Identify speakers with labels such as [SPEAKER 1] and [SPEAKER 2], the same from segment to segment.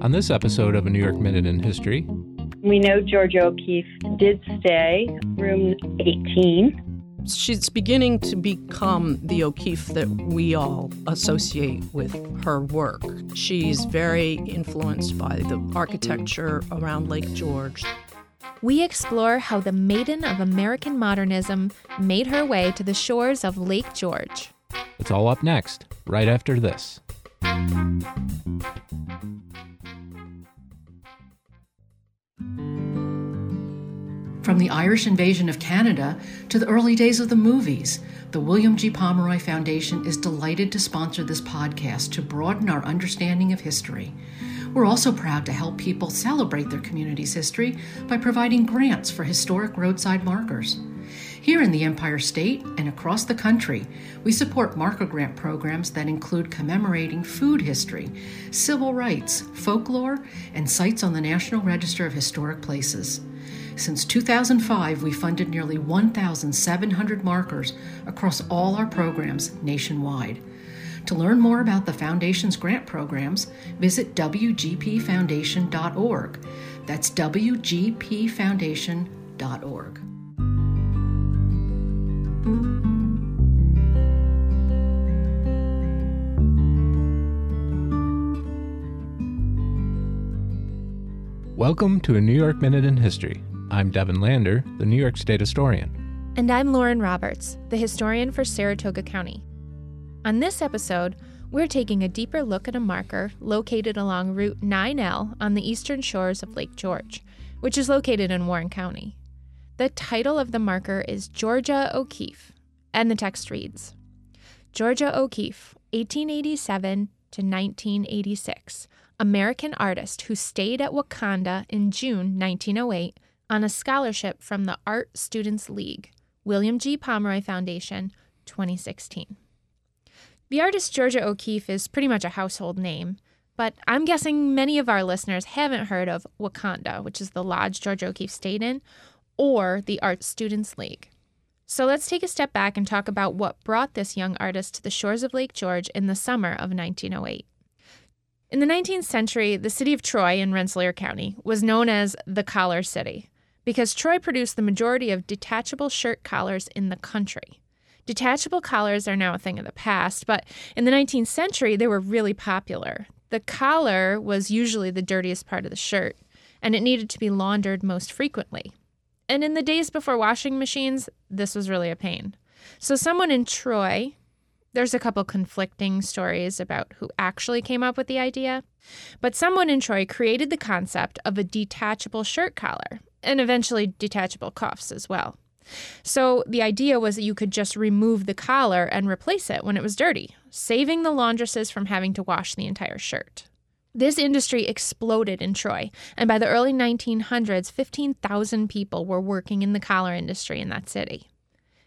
[SPEAKER 1] On this episode of A New York Minute in History,
[SPEAKER 2] we know Georgia O'Keeffe did stay room 18.
[SPEAKER 3] She's beginning to become the O'Keeffe that we all associate with her work. She's very influenced by the architecture around Lake George.
[SPEAKER 4] We explore how the maiden of American modernism made her way to the shores of Lake George.
[SPEAKER 1] It's all up next, right after this.
[SPEAKER 5] From the Irish invasion of Canada to the early days of the movies, the William G. Pomeroy Foundation is delighted to sponsor this podcast to broaden our understanding of history. We're also proud to help people celebrate their community's history by providing grants for historic roadside markers. Here in the Empire State and across the country, we support marker grant programs that include commemorating food history, civil rights, folklore, and sites on the National Register of Historic Places. Since 2005, we funded nearly 1,700 markers across all our programs nationwide. To learn more about the Foundation's grant programs, visit WGPFoundation.org. That's WGPFoundation.org.
[SPEAKER 1] Welcome to a New York Minute in History. I'm Devin Lander, the New York State historian.
[SPEAKER 4] And I'm Lauren Roberts, the historian for Saratoga County. On this episode, we're taking a deeper look at a marker located along Route 9L on the eastern shores of Lake George, which is located in Warren County. The title of the marker is Georgia O'Keeffe, and the text reads Georgia O'Keeffe, 1887 to 1986, American artist who stayed at Wakanda in June 1908 on a scholarship from the Art Students League, William G. Pomeroy Foundation, 2016. The artist Georgia O'Keeffe is pretty much a household name, but I'm guessing many of our listeners haven't heard of Wakanda, which is the lodge Georgia O'Keeffe stayed in, or the Art Students League. So let's take a step back and talk about what brought this young artist to the shores of Lake George in the summer of 1908. In the 19th century, the city of Troy in Rensselaer County was known as the Collar City because Troy produced the majority of detachable shirt collars in the country. Detachable collars are now a thing of the past, but in the 19th century, they were really popular. The collar was usually the dirtiest part of the shirt, and it needed to be laundered most frequently. And in the days before washing machines, this was really a pain. So, someone in Troy, there's a couple conflicting stories about who actually came up with the idea, but someone in Troy created the concept of a detachable shirt collar and eventually detachable cuffs as well. So the idea was that you could just remove the collar and replace it when it was dirty, saving the laundresses from having to wash the entire shirt. This industry exploded in Troy, and by the early 1900s, 15,000 people were working in the collar industry in that city.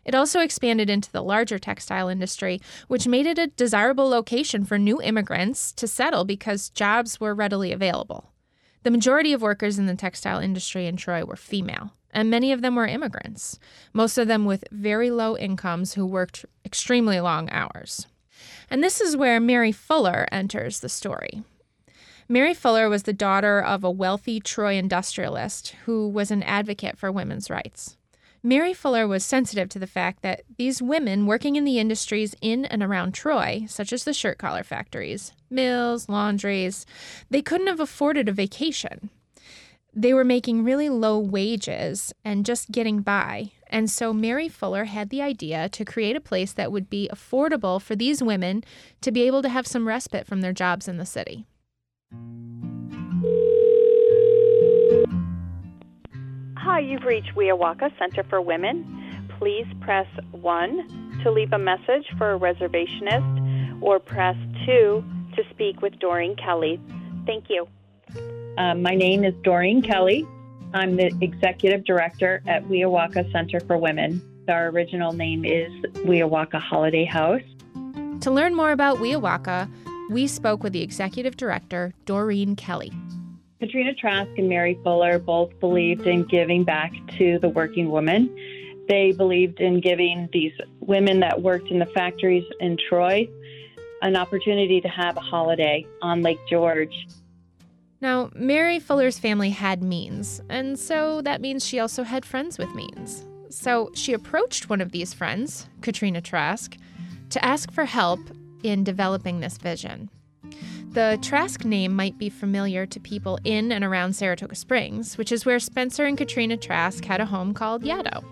[SPEAKER 4] It also expanded into the larger textile industry, which made it a desirable location for new immigrants to settle because jobs were readily available. The majority of workers in the textile industry in Troy were female, and many of them were immigrants, most of them with very low incomes who worked extremely long hours. And this is where Mary Fuller enters the story. Mary Fuller was the daughter of a wealthy Troy industrialist who was an advocate for women's rights. Mary Fuller was sensitive to the fact that these women working in the industries in and around Troy, such as the shirt collar factories, mills, laundries, they couldn't have afforded a vacation. They were making really low wages and just getting by. And so Mary Fuller had the idea to create a place that would be affordable for these women to be able to have some respite from their jobs in the city.
[SPEAKER 6] Hi, you've reached Wiawaka Center for Women. Please press 1 to leave a message for a reservationist or press 2 to speak with Doreen Kelly. Thank you.
[SPEAKER 2] Uh, my name is Doreen Kelly. I'm the executive director at Wiawaka Center for Women. Our original name is Wiawaka Holiday House.
[SPEAKER 4] To learn more about Wiawaka, we spoke with the executive director, Doreen Kelly.
[SPEAKER 2] Katrina Trask and Mary Fuller both believed in giving back to the working woman. They believed in giving these women that worked in the factories in Troy an opportunity to have a holiday on Lake George.
[SPEAKER 4] Now, Mary Fuller's family had means, and so that means she also had friends with means. So she approached one of these friends, Katrina Trask, to ask for help in developing this vision. The Trask name might be familiar to people in and around Saratoga Springs, which is where Spencer and Katrina Trask had a home called Yaddo.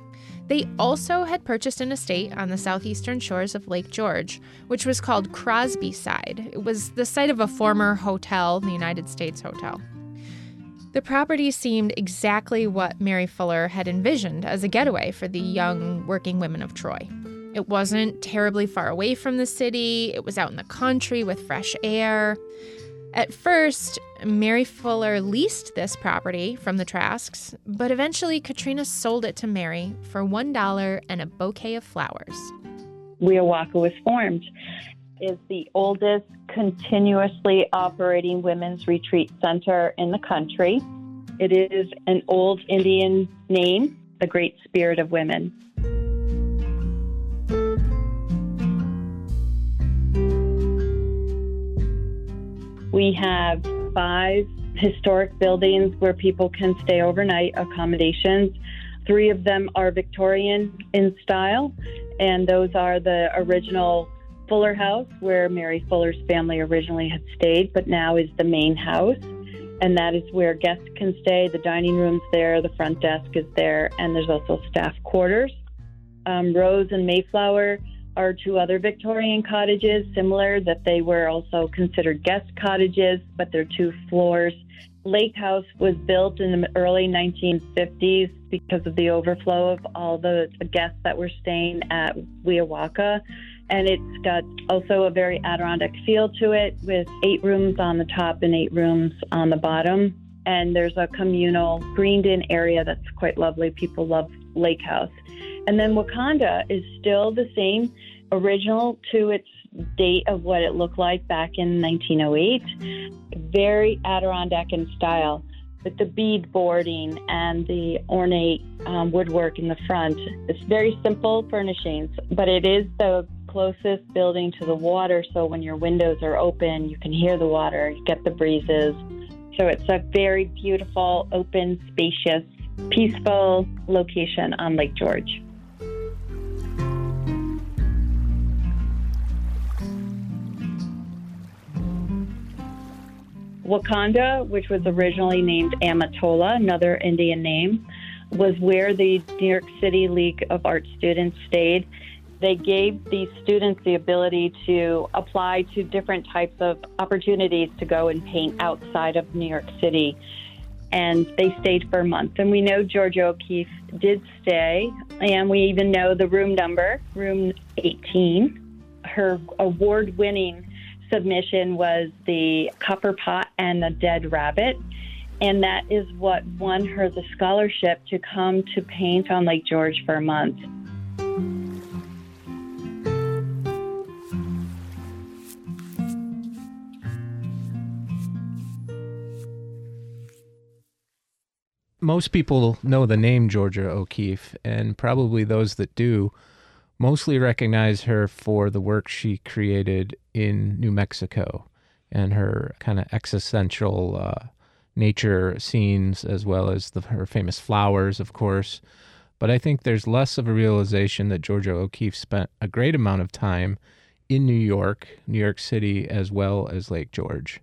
[SPEAKER 4] They also had purchased an estate on the southeastern shores of Lake George, which was called Crosbyside. It was the site of a former hotel, the United States Hotel. The property seemed exactly what Mary Fuller had envisioned as a getaway for the young working women of Troy. It wasn't terribly far away from the city, it was out in the country with fresh air. At first, Mary Fuller leased this property from the Trasks, but eventually Katrina sold it to Mary for $1 and a bouquet of flowers.
[SPEAKER 2] Wiawaka was formed is the oldest continuously operating women's retreat center in the country. It is an old Indian name, the Great Spirit of Women. We have five historic buildings where people can stay overnight, accommodations. Three of them are Victorian in style, and those are the original Fuller House, where Mary Fuller's family originally had stayed, but now is the main house. And that is where guests can stay. The dining room's there, the front desk is there, and there's also staff quarters. Um, Rose and Mayflower are two other Victorian cottages, similar that they were also considered guest cottages, but they're two floors. Lake House was built in the early 1950s because of the overflow of all the guests that were staying at Wiawaka. And it's got also a very Adirondack feel to it with eight rooms on the top and eight rooms on the bottom. And there's a communal greened in area that's quite lovely. People love Lake House. And then Wakanda is still the same, original to its date of what it looked like back in 1908. Very Adirondack in style, with the bead boarding and the ornate um, woodwork in the front. It's very simple furnishings, but it is the closest building to the water, so when your windows are open, you can hear the water, you get the breezes. So it's a very beautiful, open, spacious, peaceful location on Lake George. Wakanda, which was originally named Amatola, another Indian name, was where the New York City League of Art students stayed. They gave these students the ability to apply to different types of opportunities to go and paint outside of New York City. And they stayed for a month. And we know Georgia O'Keeffe did stay, and we even know the room number, room 18. Her award winning submission was the copper pot and the dead rabbit. And that is what won her the scholarship to come to paint on Lake George for a month.
[SPEAKER 1] Most people know the name Georgia O'Keeffe, and probably those that do mostly recognize her for the work she created in New Mexico and her kind of existential uh, nature scenes, as well as the, her famous flowers, of course. But I think there's less of a realization that Georgia O'Keeffe spent a great amount of time in New York, New York City, as well as Lake George.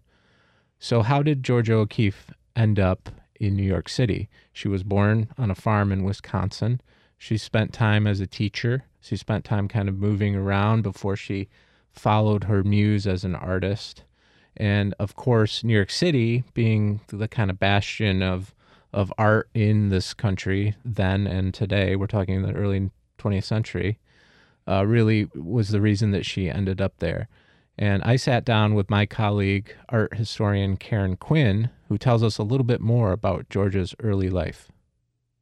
[SPEAKER 1] So, how did Georgia O'Keeffe end up in New York City? She was born on a farm in Wisconsin. She spent time as a teacher she spent time kind of moving around before she followed her muse as an artist. And of course, New York City being the kind of bastion of of art in this country then and today, we're talking the early 20th century, uh, really was the reason that she ended up there. And I sat down with my colleague, art historian Karen Quinn, who tells us a little bit more about Georgia's early life.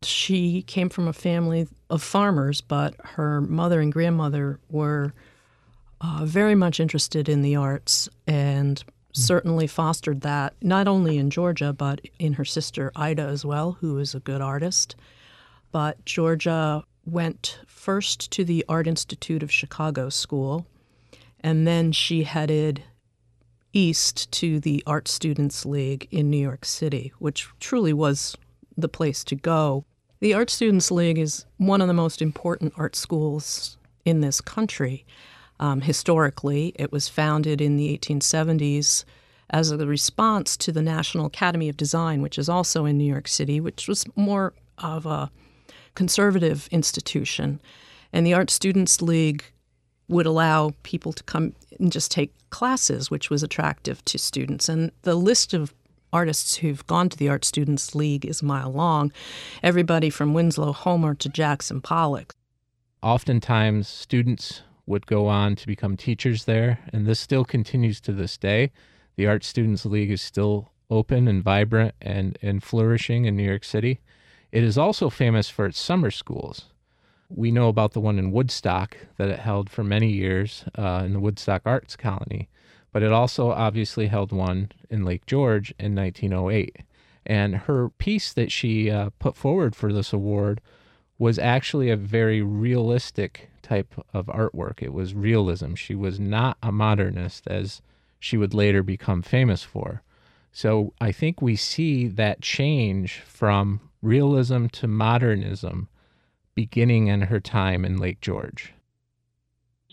[SPEAKER 3] She came from a family of farmers, but her mother and grandmother were uh, very much interested in the arts and certainly fostered that not only in Georgia, but in her sister Ida as well, who is a good artist. But Georgia went first to the Art Institute of Chicago School, and then she headed east to the Art Students League in New York City, which truly was the place to go. The Art Students League is one of the most important art schools in this country. Um, historically, it was founded in the 1870s as a response to the National Academy of Design, which is also in New York City, which was more of a conservative institution. And the Art Students League would allow people to come and just take classes, which was attractive to students. And the list of artists who've gone to the Art Students League is mile long. Everybody from Winslow Homer to Jackson Pollock.
[SPEAKER 1] Oftentimes, students would go on to become teachers there, and this still continues to this day. The Art Students League is still open and vibrant and, and flourishing in New York City. It is also famous for its summer schools. We know about the one in Woodstock that it held for many years uh, in the Woodstock Arts Colony, but it also obviously held one in Lake George in 1908. And her piece that she uh, put forward for this award was actually a very realistic type of artwork. It was realism. She was not a modernist, as she would later become famous for. So I think we see that change from realism to modernism beginning in her time in Lake George.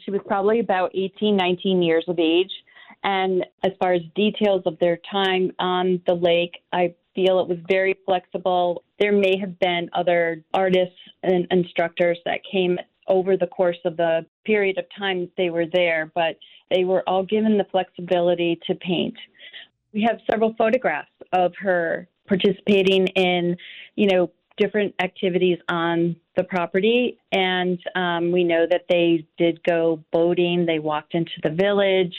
[SPEAKER 2] She was probably about 18, 19 years of age. And as far as details of their time on the lake, I feel it was very flexible. There may have been other artists and instructors that came over the course of the period of time they were there, but they were all given the flexibility to paint. We have several photographs of her participating in, you know, different activities on the property. And um, we know that they did go boating, they walked into the village.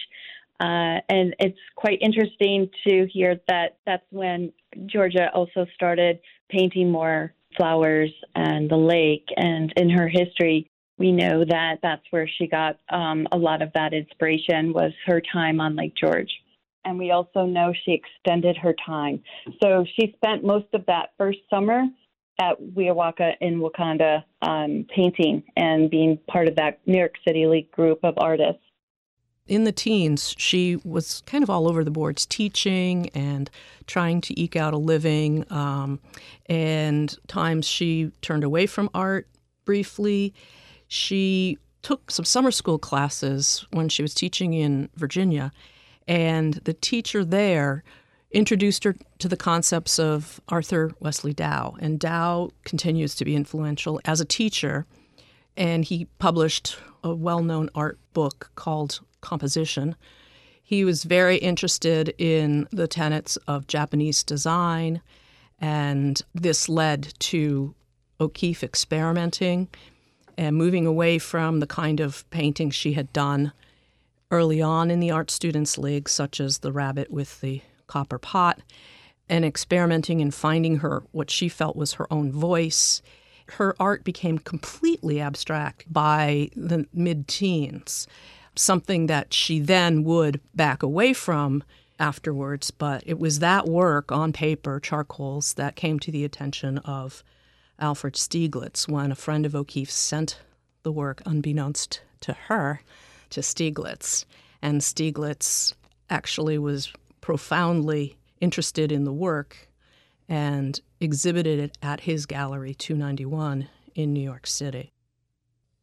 [SPEAKER 2] Uh, and it's quite interesting to hear that that's when Georgia also started painting more flowers and the lake. And in her history, we know that that's where she got um, a lot of that inspiration was her time on Lake George. And we also know she extended her time. So she spent most of that first summer at Wiawaka in Wakanda um, painting and being part of that New York City League group of artists.
[SPEAKER 3] In the teens, she was kind of all over the boards, teaching and trying to eke out a living. Um, and times she turned away from art briefly. She took some summer school classes when she was teaching in Virginia, and the teacher there introduced her to the concepts of Arthur Wesley Dow. And Dow continues to be influential as a teacher. And he published a well known art book called Composition. He was very interested in the tenets of Japanese design, and this led to O'Keeffe experimenting and moving away from the kind of painting she had done early on in the Art Students League, such as the rabbit with the copper pot and experimenting and finding her what she felt was her own voice. Her art became completely abstract by the mid teens, something that she then would back away from afterwards. But it was that work on paper, charcoals, that came to the attention of Alfred Stieglitz when a friend of O'Keeffe's sent the work, unbeknownst to her, to Stieglitz. And Stieglitz actually was profoundly interested in the work and exhibited it at his gallery 291 in New York City.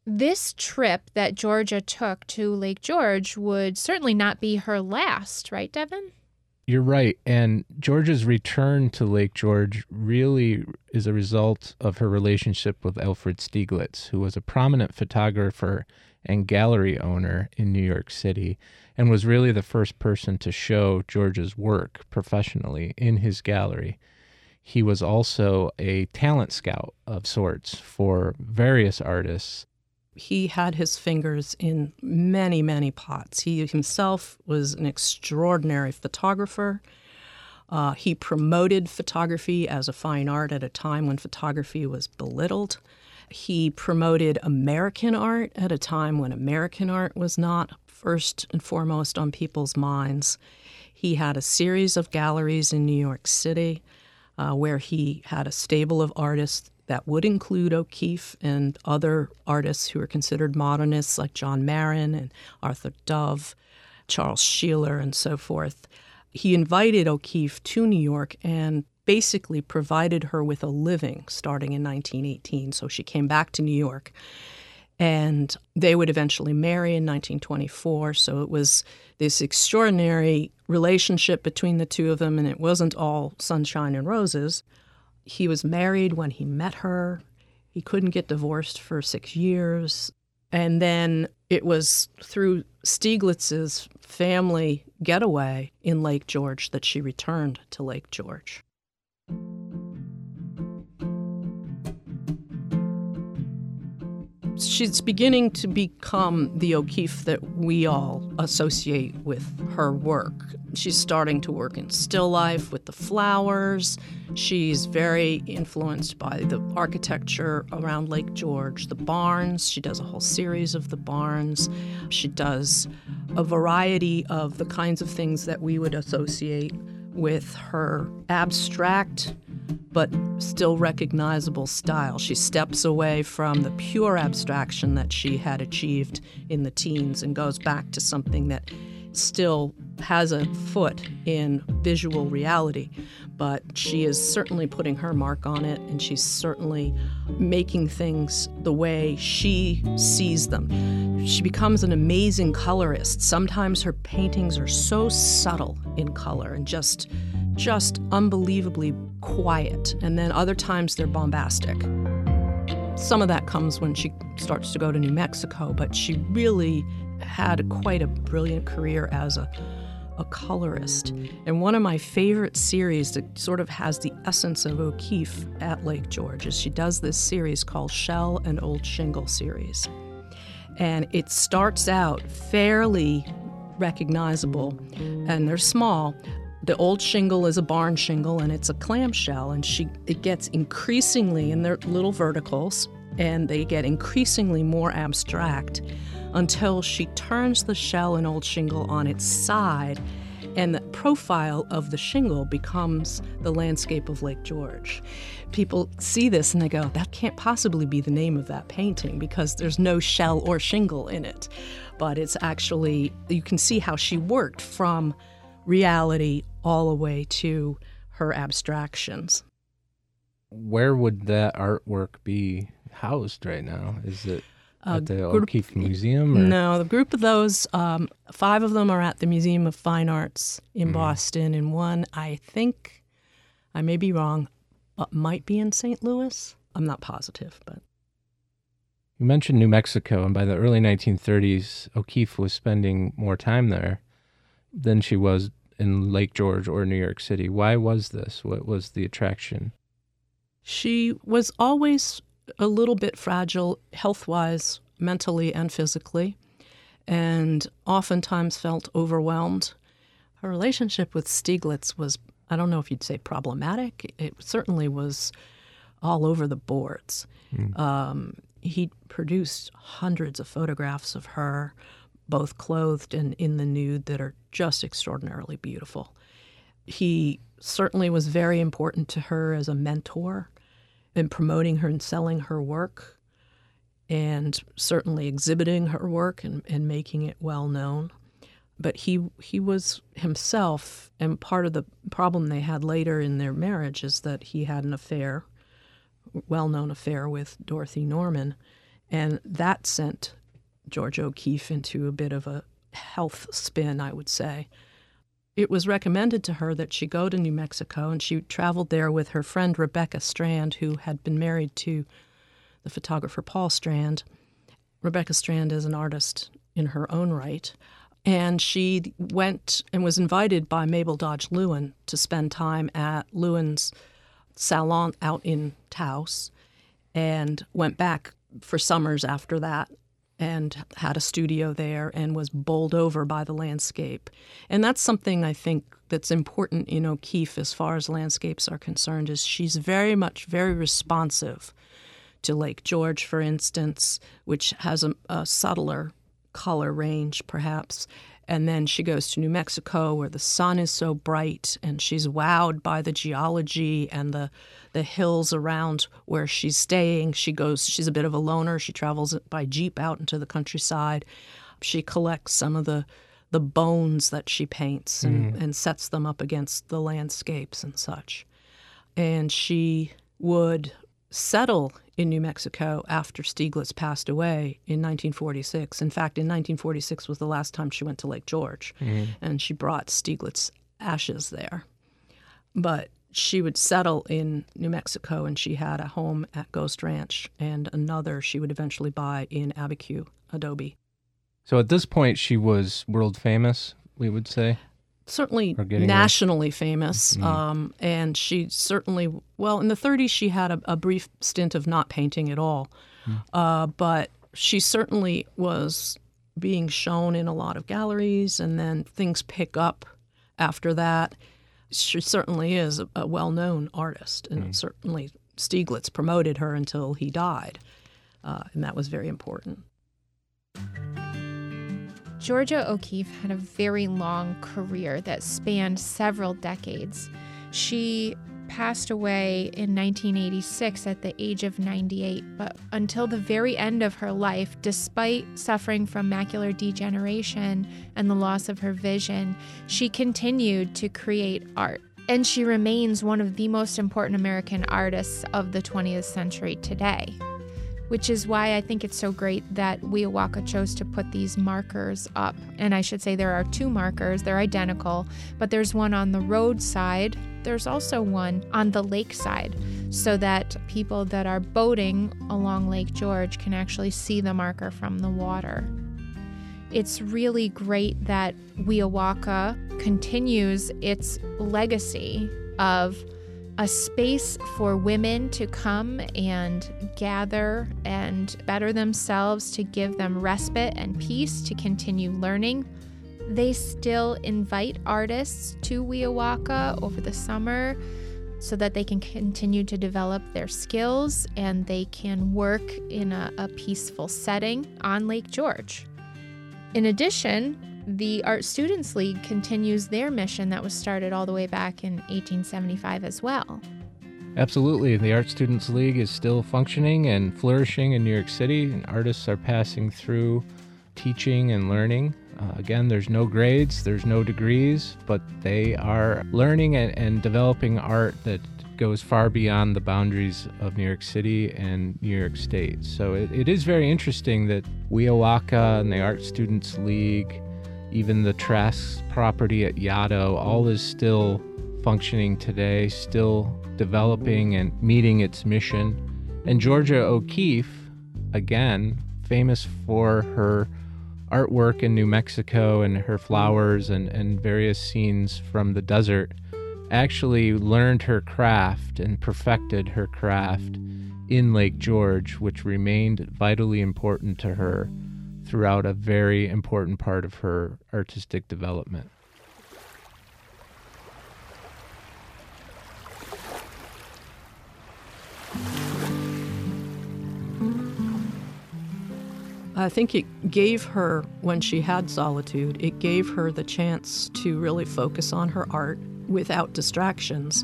[SPEAKER 4] This trip that Georgia took to Lake George would certainly not be her last, right, Devin?
[SPEAKER 1] You're right. And Georgia's return to Lake George really is a result of her relationship with Alfred Stieglitz, who was a prominent photographer and gallery owner in New York City and was really the first person to show Georgia's work professionally in his gallery. He was also a talent scout of sorts for various artists.
[SPEAKER 3] He had his fingers in many, many pots. He himself was an extraordinary photographer. Uh, he promoted photography as a fine art at a time when photography was belittled. He promoted American art at a time when American art was not first and foremost on people's minds. He had a series of galleries in New York City uh, where he had a stable of artists that would include O'Keeffe and other artists who are considered modernists like John Marin and Arthur Dove. Charles Sheeler and so forth. He invited O'Keeffe to New York and basically provided her with a living starting in 1918. So she came back to New York and they would eventually marry in 1924. So it was this extraordinary relationship between the two of them, and it wasn't all sunshine and roses. He was married when he met her. He couldn't get divorced for six years. And then it was through Stieglitz's family getaway in Lake George that she returned to Lake George. She's beginning to become the O'Keeffe that we all associate with her work. She's starting to work in still life with the flowers. She's very influenced by the architecture around Lake George, the barns. She does a whole series of the barns. She does a variety of the kinds of things that we would associate with her abstract but still recognizable style. She steps away from the pure abstraction that she had achieved in the teens and goes back to something that still has a foot in visual reality, but she is certainly putting her mark on it and she's certainly making things the way she sees them. She becomes an amazing colorist. Sometimes her paintings are so subtle in color and just just unbelievably quiet, and then other times they're bombastic. Some of that comes when she starts to go to New Mexico, but she really had quite a brilliant career as a, a colorist. And one of my favorite series that sort of has the essence of O'Keeffe at Lake George is she does this series called Shell and Old Shingle series. And it starts out fairly recognizable, and they're small, the old shingle is a barn shingle and it's a clamshell and she it gets increasingly in their little verticals and they get increasingly more abstract until she turns the shell and old shingle on its side and the profile of the shingle becomes the landscape of Lake George. People see this and they go, that can't possibly be the name of that painting because there's no shell or shingle in it. But it's actually, you can see how she worked from reality all the way to her abstractions.
[SPEAKER 1] Where would that artwork be housed right now? Is it uh, at the
[SPEAKER 3] group,
[SPEAKER 1] O'Keeffe Museum? Or?
[SPEAKER 3] No, the group of those, um, five of them are at the Museum of Fine Arts in mm. Boston, and one, I think, I may be wrong, but might be in St. Louis. I'm not positive, but.
[SPEAKER 1] You mentioned New Mexico, and by the early 1930s, O'Keeffe was spending more time there than she was in Lake George or New York City. Why was this? What was the attraction?
[SPEAKER 3] She was always a little bit fragile health wise, mentally and physically, and oftentimes felt overwhelmed. Her relationship with Stieglitz was, I don't know if you'd say problematic, it certainly was all over the boards. Mm. Um, he produced hundreds of photographs of her both clothed and in the nude, that are just extraordinarily beautiful. He certainly was very important to her as a mentor in promoting her and selling her work, and certainly exhibiting her work and, and making it well known. But he he was himself, and part of the problem they had later in their marriage is that he had an affair, well known affair with Dorothy Norman, and that sent George O'Keeffe into a bit of a health spin, I would say. It was recommended to her that she go to New Mexico, and she traveled there with her friend Rebecca Strand, who had been married to the photographer Paul Strand. Rebecca Strand is an artist in her own right. And she went and was invited by Mabel Dodge Luhan to spend time at Luhan's salon out in Taos and went back for summers after that and had a studio there and was bowled over by the landscape. And that's something I think that's important in O'Keeffe as far as landscapes are concerned is she's very much very responsive to Lake George, for instance, which has a, a subtler color range perhaps, and then she goes to New Mexico where the sun is so bright and she's wowed by the geology and the the hills around where she's staying. She goes she's a bit of a loner. She travels by jeep out into the countryside. She collects some of the the bones that she paints and, mm. and sets them up against the landscapes and such. And she would settle in New Mexico after Stieglitz passed away in 1946. In fact, in 1946 was the last time she went to Lake George, mm. and she brought Stieglitz ashes there. But she would settle in New Mexico, and she had a home at Ghost Ranch and another she would eventually buy in Abiquiu, Adobe.
[SPEAKER 1] So at this point, she was world famous, we would say?
[SPEAKER 3] Certainly nationally famous. Mm-hmm. Um, and she certainly, well, in the 30s, she had a, a brief stint of not painting at all. Mm-hmm. Uh, but she certainly was being shown in a lot of galleries, and then things pick up after that. She certainly is a, a well known artist, and mm-hmm. certainly Stieglitz promoted her until he died. Uh, and that was very important.
[SPEAKER 4] Georgia O'Keeffe had a very long career that spanned several decades. She passed away in 1986 at the age of 98, but until the very end of her life, despite suffering from macular degeneration and the loss of her vision, she continued to create art. And she remains one of the most important American artists of the 20th century today which is why I think it's so great that Wiawaka chose to put these markers up. And I should say there are two markers, they're identical, but there's one on the road side, there's also one on the lake side, so that people that are boating along Lake George can actually see the marker from the water. It's really great that Wiawaka continues its legacy of a space for women to come and gather and better themselves to give them respite and peace to continue learning. They still invite artists to Wiawaka over the summer so that they can continue to develop their skills and they can work in a, a peaceful setting on Lake George. In addition, the Art Students League continues their mission that was started all the way back in 1875 as well.
[SPEAKER 1] Absolutely. The Art Students League is still functioning and flourishing in New York City, and artists are passing through teaching and learning. Uh, again, there's no grades, there's no degrees, but they are learning and, and developing art that goes far beyond the boundaries of New York City and New York State. So it, it is very interesting that Wiawaka and the Art Students League even the Trask property at Yaddo, all is still functioning today, still developing and meeting its mission. And Georgia O'Keeffe, again, famous for her artwork in New Mexico and her flowers and, and various scenes from the desert, actually learned her craft and perfected her craft in Lake George, which remained vitally important to her throughout a very important part of her artistic development.
[SPEAKER 3] I think it gave her, when she had solitude, it gave her the chance to really focus on her art without distractions.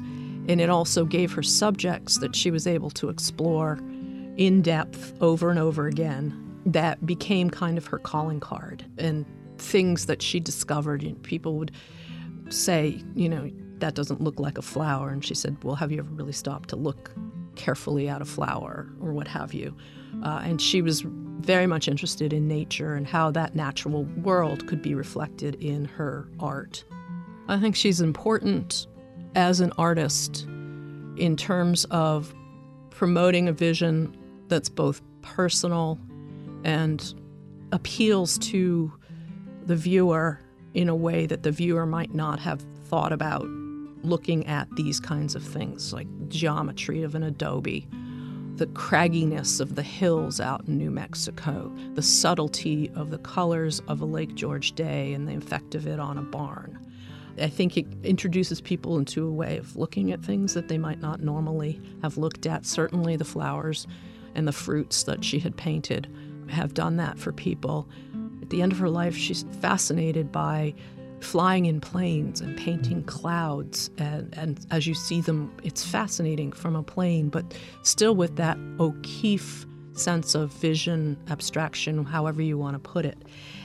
[SPEAKER 3] And it also gave her subjects that she was able to explore in depth over and over again that became kind of her calling card and things that she discovered. You know, people would say, you know, that doesn't look like a flower. And she said, well, have you ever really stopped to look carefully at a flower or what have you? Uh, and she was very much interested in nature and how that natural world could be reflected in her art. I think she's important as an artist in terms of promoting a vision that's both personal and appeals to the viewer in a way that the viewer might not have thought about looking at these kinds of things, like geometry of an adobe, the cragginess of the hills out in New Mexico, the subtlety of the colors of a Lake George day and the effect of it on a barn. I think it introduces people into a way of looking at things that they might not normally have looked at, certainly the flowers and the fruits that she had painted have done that for people. At the end of her life, she's fascinated by flying in planes and painting clouds. And, and as you see them, it's fascinating from a plane, but still with that O'Keeffe sense of vision, abstraction, however you want to put it.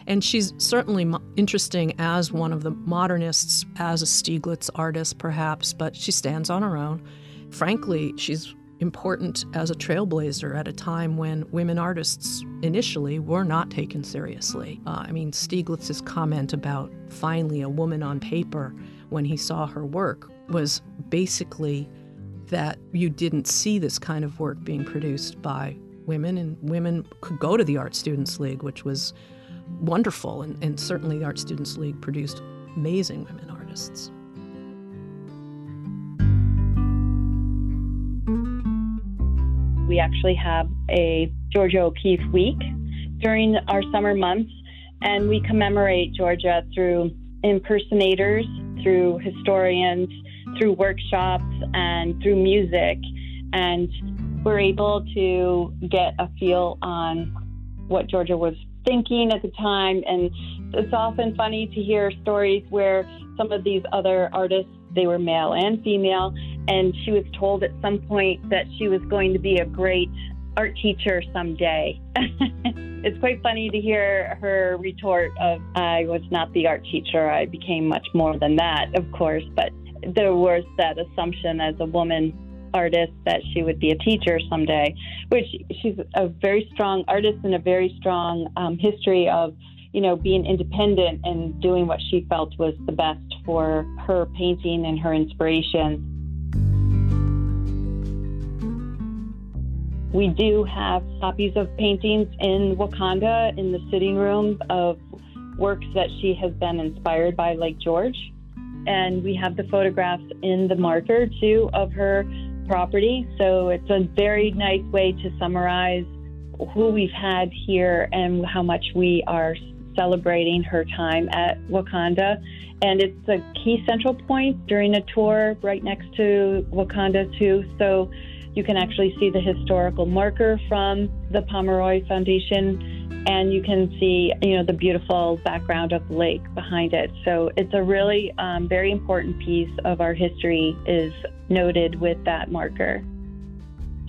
[SPEAKER 3] And she's certainly mo- interesting as one of the modernists, as a Stieglitz artist, perhaps, but she stands on her own. Frankly, she's important as a trailblazer at a time when women artists initially were not taken seriously. Uh, I mean, Stieglitz's comment about finally a woman on paper when he saw her work was basically that you didn't see this kind of work being produced by women, and women could go to the Art Students League, which was wonderful. And, and certainly, the Art Students League produced amazing women artists.
[SPEAKER 2] We actually have a Georgia O'Keeffe week during our summer months, and we commemorate Georgia through impersonators, through historians, through workshops, and through music. And we're able to get a feel on what Georgia was thinking at the time. And it's often funny to hear stories where some of these other artists, they were male and female, and she was told at some point that she was going to be a great art teacher someday. it's quite funny to hear her retort of, I was not the art teacher, I became much more than that, of course, but there was that assumption as a woman artist that she would be a teacher someday, which she's a very strong artist and a very strong um, history of, you know, being independent and doing what she felt was the best for her painting and her inspiration. We do have copies of paintings in Wakanda in the sitting room of works that she has been inspired by, Lake George. And we have the photographs in the marker too of her property. So it's a very nice way to summarize who we've had here and how much we are celebrating her time at Wakanda. And it's a key central point during a tour right next to Wakanda, too. So you can actually see the historical marker from the Pomeroy Foundation and you can see, you know, the beautiful background of the lake behind it. So it's a really um, very important piece of our history is noted with that marker.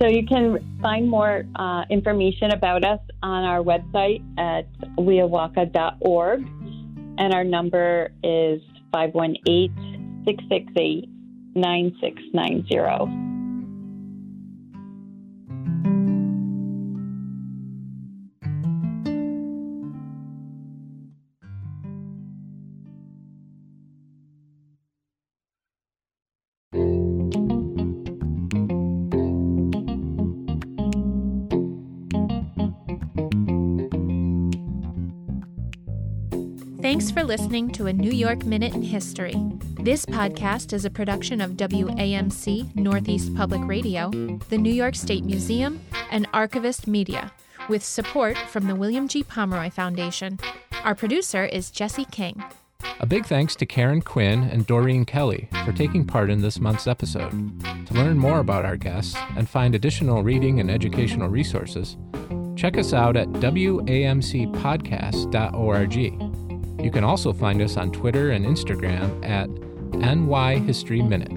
[SPEAKER 2] So you can find more uh, information about us on our website at wiawaka.org, and our number is 518 668 9690.
[SPEAKER 4] Thanks for listening to a New York Minute in History. This podcast is a production of WAMC Northeast Public Radio, the New York State Museum, and Archivist Media, with support from the William G. Pomeroy Foundation. Our producer is Jesse King.
[SPEAKER 1] A big thanks to Karen Quinn and Doreen Kelly for taking part in this month's episode. To learn more about our guests and find additional reading and educational resources, check us out at wamcpodcast.org. You can also find us on Twitter and Instagram at NY History Minute.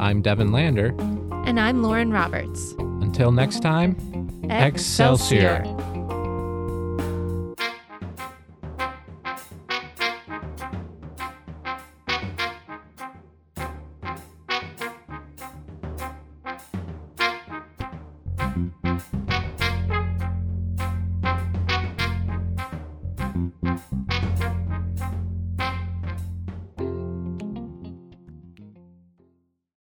[SPEAKER 1] I'm Devin Lander.
[SPEAKER 4] And I'm Lauren Roberts.
[SPEAKER 1] Until next time, Excelsior. Excelsior.